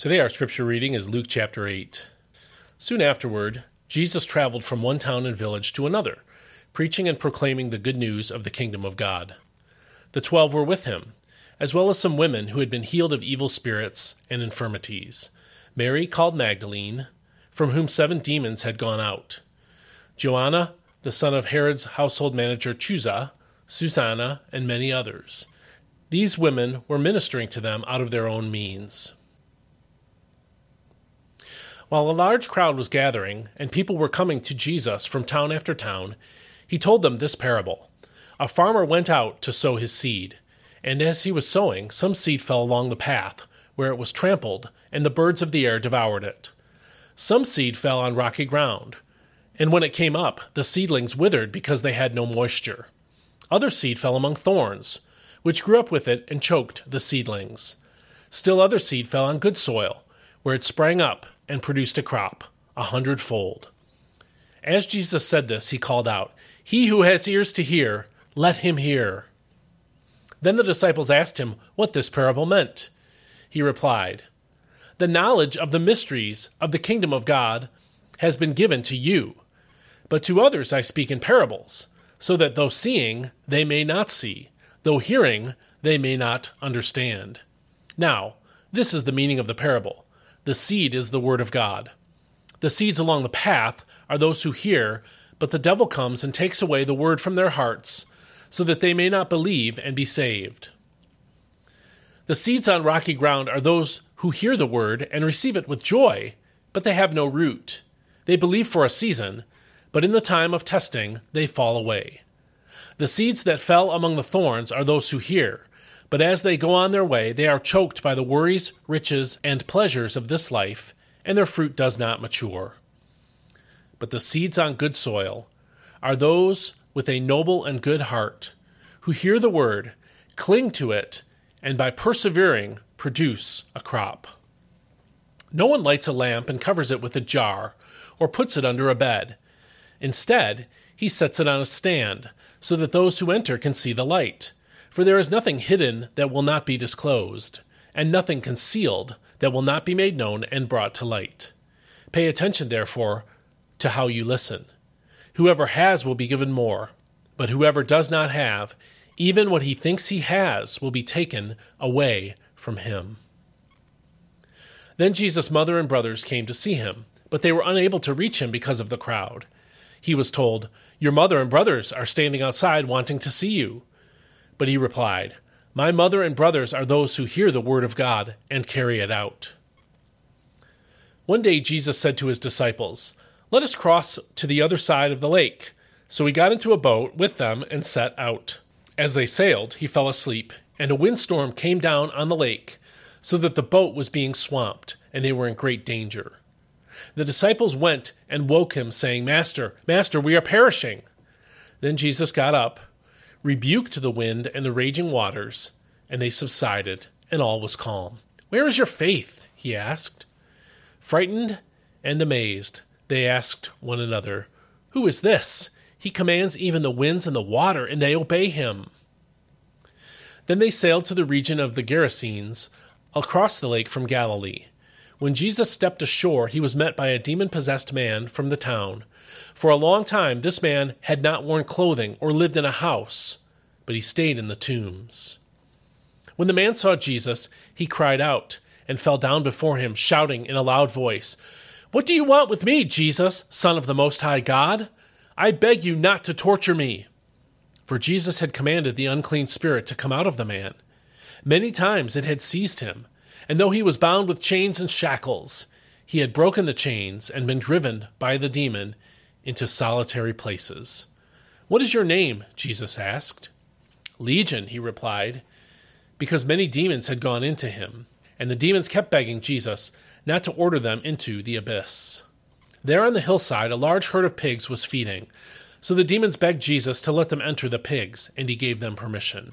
Today, our scripture reading is Luke chapter 8. Soon afterward, Jesus traveled from one town and village to another, preaching and proclaiming the good news of the kingdom of God. The twelve were with him, as well as some women who had been healed of evil spirits and infirmities Mary, called Magdalene, from whom seven demons had gone out, Joanna, the son of Herod's household manager Chuza, Susanna, and many others. These women were ministering to them out of their own means. While a large crowd was gathering, and people were coming to Jesus from town after town, he told them this parable A farmer went out to sow his seed, and as he was sowing, some seed fell along the path, where it was trampled, and the birds of the air devoured it. Some seed fell on rocky ground, and when it came up, the seedlings withered because they had no moisture. Other seed fell among thorns, which grew up with it and choked the seedlings. Still other seed fell on good soil, where it sprang up and produced a crop, a hundredfold. As Jesus said this, he called out, He who has ears to hear, let him hear. Then the disciples asked him what this parable meant. He replied, The knowledge of the mysteries of the kingdom of God has been given to you, but to others I speak in parables, so that though seeing, they may not see, though hearing, they may not understand. Now, this is the meaning of the parable. The seed is the word of God. The seeds along the path are those who hear, but the devil comes and takes away the word from their hearts, so that they may not believe and be saved. The seeds on rocky ground are those who hear the word and receive it with joy, but they have no root. They believe for a season, but in the time of testing they fall away. The seeds that fell among the thorns are those who hear, but as they go on their way, they are choked by the worries, riches, and pleasures of this life, and their fruit does not mature. But the seeds on good soil are those with a noble and good heart, who hear the word, cling to it, and by persevering produce a crop. No one lights a lamp and covers it with a jar, or puts it under a bed. Instead, he sets it on a stand, so that those who enter can see the light. For there is nothing hidden that will not be disclosed, and nothing concealed that will not be made known and brought to light. Pay attention, therefore, to how you listen. Whoever has will be given more, but whoever does not have, even what he thinks he has, will be taken away from him. Then Jesus' mother and brothers came to see him, but they were unable to reach him because of the crowd. He was told, Your mother and brothers are standing outside wanting to see you. But he replied, My mother and brothers are those who hear the word of God and carry it out. One day Jesus said to his disciples, Let us cross to the other side of the lake. So he got into a boat with them and set out. As they sailed, he fell asleep, and a windstorm came down on the lake, so that the boat was being swamped, and they were in great danger. The disciples went and woke him, saying, Master, Master, we are perishing. Then Jesus got up rebuked the wind and the raging waters, and they subsided, and all was calm. Where is your faith? he asked. Frightened and amazed, they asked one another, Who is this? He commands even the winds and the water, and they obey him. Then they sailed to the region of the Gerasenes, across the lake from Galilee. When Jesus stepped ashore, he was met by a demon possessed man from the town for a long time, this man had not worn clothing or lived in a house, but he stayed in the tombs. When the man saw Jesus, he cried out and fell down before him, shouting in a loud voice, What do you want with me, Jesus, Son of the Most High God? I beg you not to torture me. For Jesus had commanded the unclean spirit to come out of the man. Many times it had seized him, and though he was bound with chains and shackles, he had broken the chains and been driven by the demon into solitary places. What is your name? Jesus asked. Legion, he replied, because many demons had gone into him, and the demons kept begging Jesus not to order them into the abyss. There on the hillside, a large herd of pigs was feeding, so the demons begged Jesus to let them enter the pigs, and he gave them permission.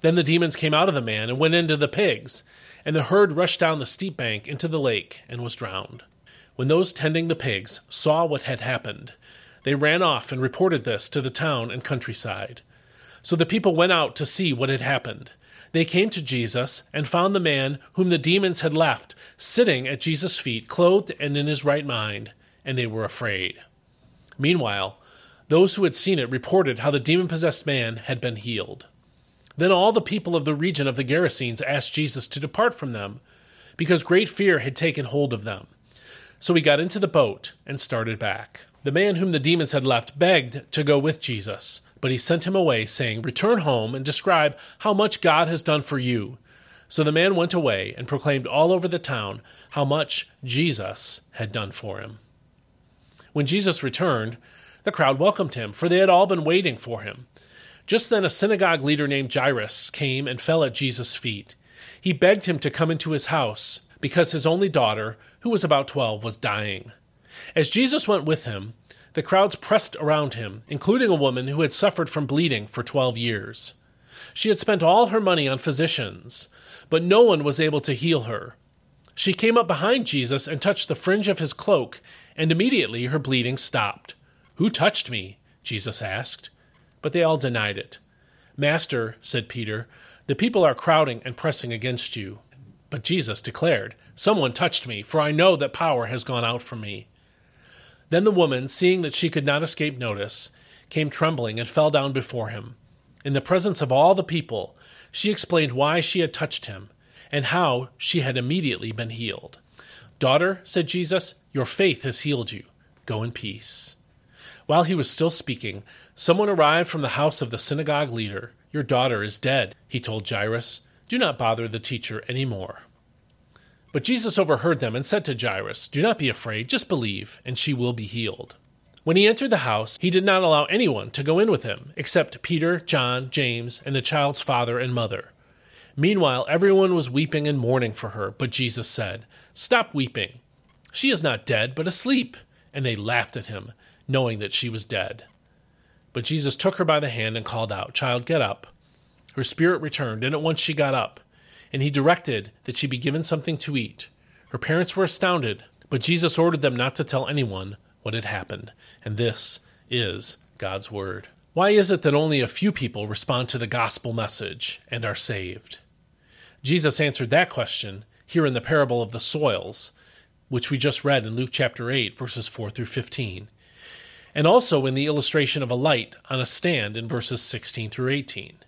Then the demons came out of the man and went into the pigs, and the herd rushed down the steep bank into the lake and was drowned. When those tending the pigs saw what had happened, they ran off and reported this to the town and countryside. So the people went out to see what had happened. They came to Jesus and found the man whom the demons had left sitting at Jesus' feet, clothed and in his right mind, and they were afraid. Meanwhile, those who had seen it reported how the demon possessed man had been healed. Then all the people of the region of the Gerasenes asked Jesus to depart from them, because great fear had taken hold of them. So he got into the boat and started back. The man whom the demons had left begged to go with Jesus, but he sent him away, saying, Return home and describe how much God has done for you. So the man went away and proclaimed all over the town how much Jesus had done for him. When Jesus returned, the crowd welcomed him, for they had all been waiting for him. Just then, a synagogue leader named Jairus came and fell at Jesus' feet. He begged him to come into his house, because his only daughter, who was about twelve, was dying. As Jesus went with him, the crowds pressed around him, including a woman who had suffered from bleeding for twelve years. She had spent all her money on physicians, but no one was able to heal her. She came up behind Jesus and touched the fringe of his cloak, and immediately her bleeding stopped. Who touched me? Jesus asked. But they all denied it. Master, said Peter, the people are crowding and pressing against you. But Jesus declared, Someone touched me, for I know that power has gone out from me. Then the woman, seeing that she could not escape notice, came trembling and fell down before him. In the presence of all the people, she explained why she had touched him and how she had immediately been healed. Daughter, said Jesus, your faith has healed you. Go in peace. While he was still speaking, someone arrived from the house of the synagogue leader. Your daughter is dead, he told Jairus. Do not bother the teacher any more. But Jesus overheard them and said to Jairus, Do not be afraid, just believe, and she will be healed. When he entered the house, he did not allow anyone to go in with him, except Peter, John, James, and the child's father and mother. Meanwhile, everyone was weeping and mourning for her, but Jesus said, Stop weeping. She is not dead, but asleep. And they laughed at him, knowing that she was dead. But Jesus took her by the hand and called out, Child, get up. Her spirit returned, and at once she got up and he directed that she be given something to eat. Her parents were astounded, but Jesus ordered them not to tell anyone what had happened. And this is God's Word. Why is it that only a few people respond to the gospel message and are saved? Jesus answered that question here in the parable of the soils, which we just read in Luke chapter 8, verses 4 through 15, and also in the illustration of a light on a stand in verses 16 through 18.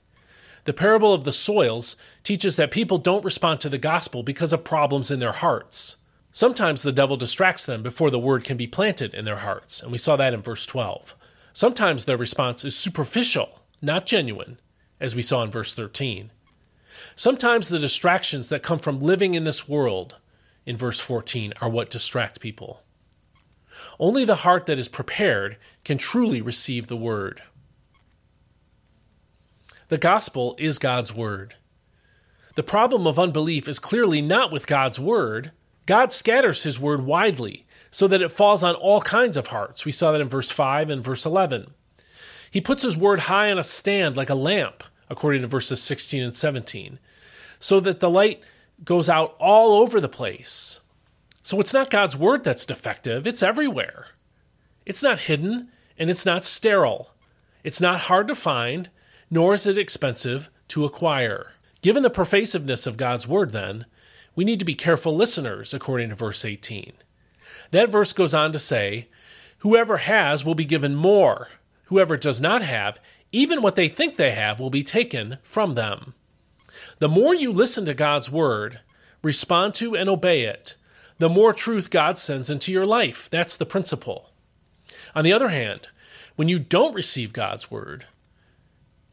The parable of the soils teaches that people don't respond to the gospel because of problems in their hearts. Sometimes the devil distracts them before the word can be planted in their hearts, and we saw that in verse 12. Sometimes their response is superficial, not genuine, as we saw in verse 13. Sometimes the distractions that come from living in this world, in verse 14, are what distract people. Only the heart that is prepared can truly receive the word. The gospel is God's word. The problem of unbelief is clearly not with God's word. God scatters his word widely so that it falls on all kinds of hearts. We saw that in verse 5 and verse 11. He puts his word high on a stand like a lamp, according to verses 16 and 17, so that the light goes out all over the place. So it's not God's word that's defective, it's everywhere. It's not hidden and it's not sterile. It's not hard to find nor is it expensive to acquire. Given the pervasiveness of God's Word, then, we need to be careful listeners, according to verse 18. That verse goes on to say, Whoever has will be given more. Whoever does not have, even what they think they have, will be taken from them. The more you listen to God's Word, respond to and obey it, the more truth God sends into your life. That's the principle. On the other hand, when you don't receive God's Word,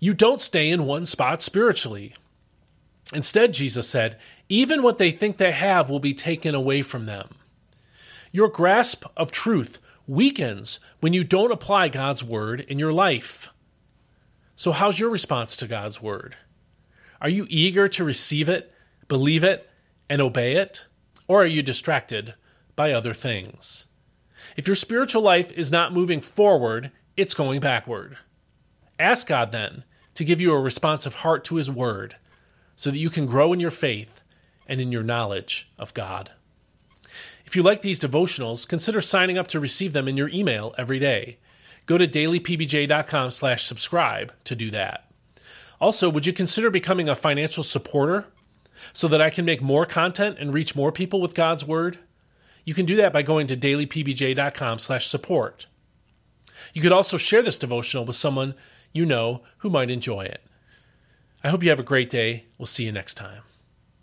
you don't stay in one spot spiritually. Instead, Jesus said, even what they think they have will be taken away from them. Your grasp of truth weakens when you don't apply God's word in your life. So, how's your response to God's word? Are you eager to receive it, believe it, and obey it? Or are you distracted by other things? If your spiritual life is not moving forward, it's going backward. Ask God then to give you a responsive heart to His Word so that you can grow in your faith and in your knowledge of God. If you like these devotionals, consider signing up to receive them in your email every day. Go to dailypbj.com slash subscribe to do that. Also, would you consider becoming a financial supporter so that I can make more content and reach more people with God's Word? You can do that by going to dailypbj.com slash support. You could also share this devotional with someone you know who might enjoy it. I hope you have a great day. We'll see you next time.